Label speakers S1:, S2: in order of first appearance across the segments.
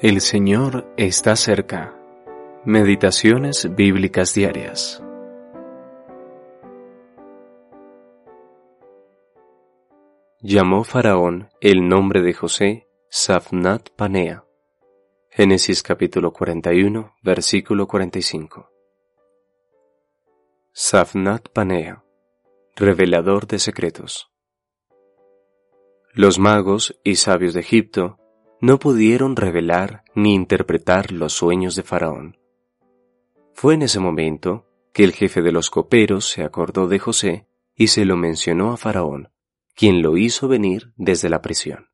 S1: El Señor está cerca. Meditaciones bíblicas diarias. Llamó Faraón el nombre de José Safnat Panea. Génesis capítulo 41, versículo 45. Safnat Panea, revelador de secretos. Los magos y sabios de Egipto no pudieron revelar ni interpretar los sueños de Faraón. Fue en ese momento que el jefe de los coperos se acordó de José y se lo mencionó a Faraón, quien lo hizo venir desde la prisión.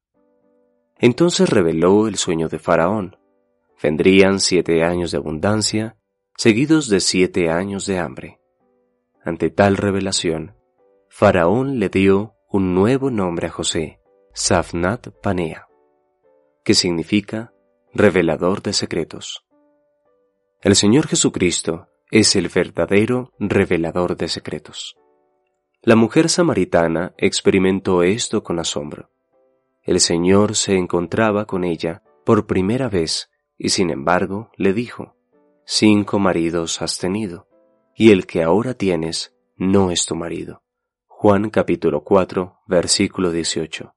S1: Entonces reveló el sueño de Faraón. Vendrían siete años de abundancia, seguidos de siete años de hambre. Ante tal revelación, Faraón le dio un nuevo nombre a José, Safnat Panea que significa revelador de secretos. El Señor Jesucristo es el verdadero revelador de secretos. La mujer samaritana experimentó esto con asombro. El Señor se encontraba con ella por primera vez y sin embargo le dijo, Cinco maridos has tenido, y el que ahora tienes no es tu marido. Juan capítulo 4, versículo 18.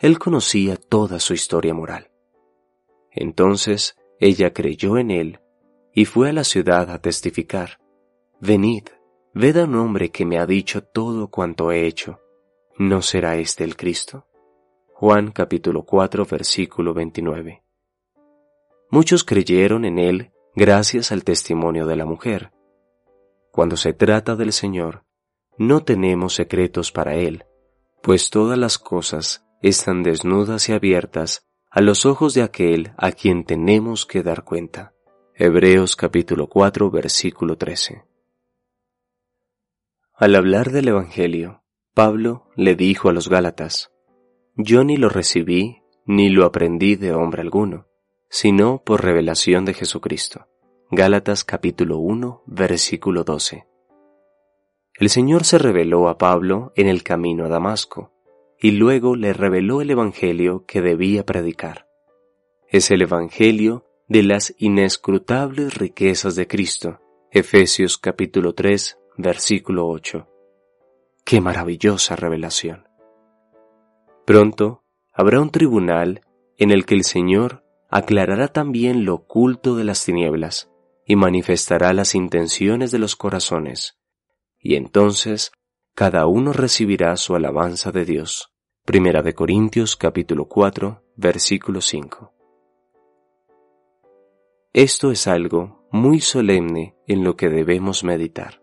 S1: Él conocía toda su historia moral. Entonces ella creyó en él y fue a la ciudad a testificar. Venid, ved a un hombre que me ha dicho todo cuanto he hecho. ¿No será este el Cristo? Juan capítulo 4 versículo 29. Muchos creyeron en él gracias al testimonio de la mujer. Cuando se trata del Señor, no tenemos secretos para él, pues todas las cosas están desnudas y abiertas a los ojos de aquel a quien tenemos que dar cuenta. Hebreos capítulo 4 versículo 13. Al hablar del Evangelio, Pablo le dijo a los Gálatas, Yo ni lo recibí ni lo aprendí de hombre alguno, sino por revelación de Jesucristo. Gálatas capítulo 1 versículo 12. El Señor se reveló a Pablo en el camino a Damasco, y luego le reveló el Evangelio que debía predicar. Es el Evangelio de las inescrutables riquezas de Cristo. Efesios capítulo 3, versículo 8. ¡Qué maravillosa revelación! Pronto habrá un tribunal en el que el Señor aclarará también lo oculto de las tinieblas y manifestará las intenciones de los corazones, y entonces cada uno recibirá su alabanza de Dios. Primera de Corintios capítulo 4, versículo 5. Esto es algo muy solemne en lo que debemos meditar.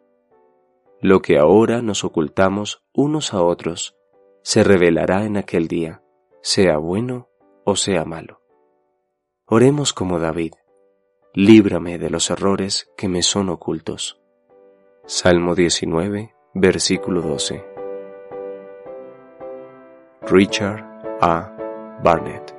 S1: Lo que ahora nos ocultamos unos a otros se revelará en aquel día, sea bueno o sea malo. Oremos como David, líbrame de los errores que me son ocultos. Salmo 19, Versículo 12. Richard A. Barnett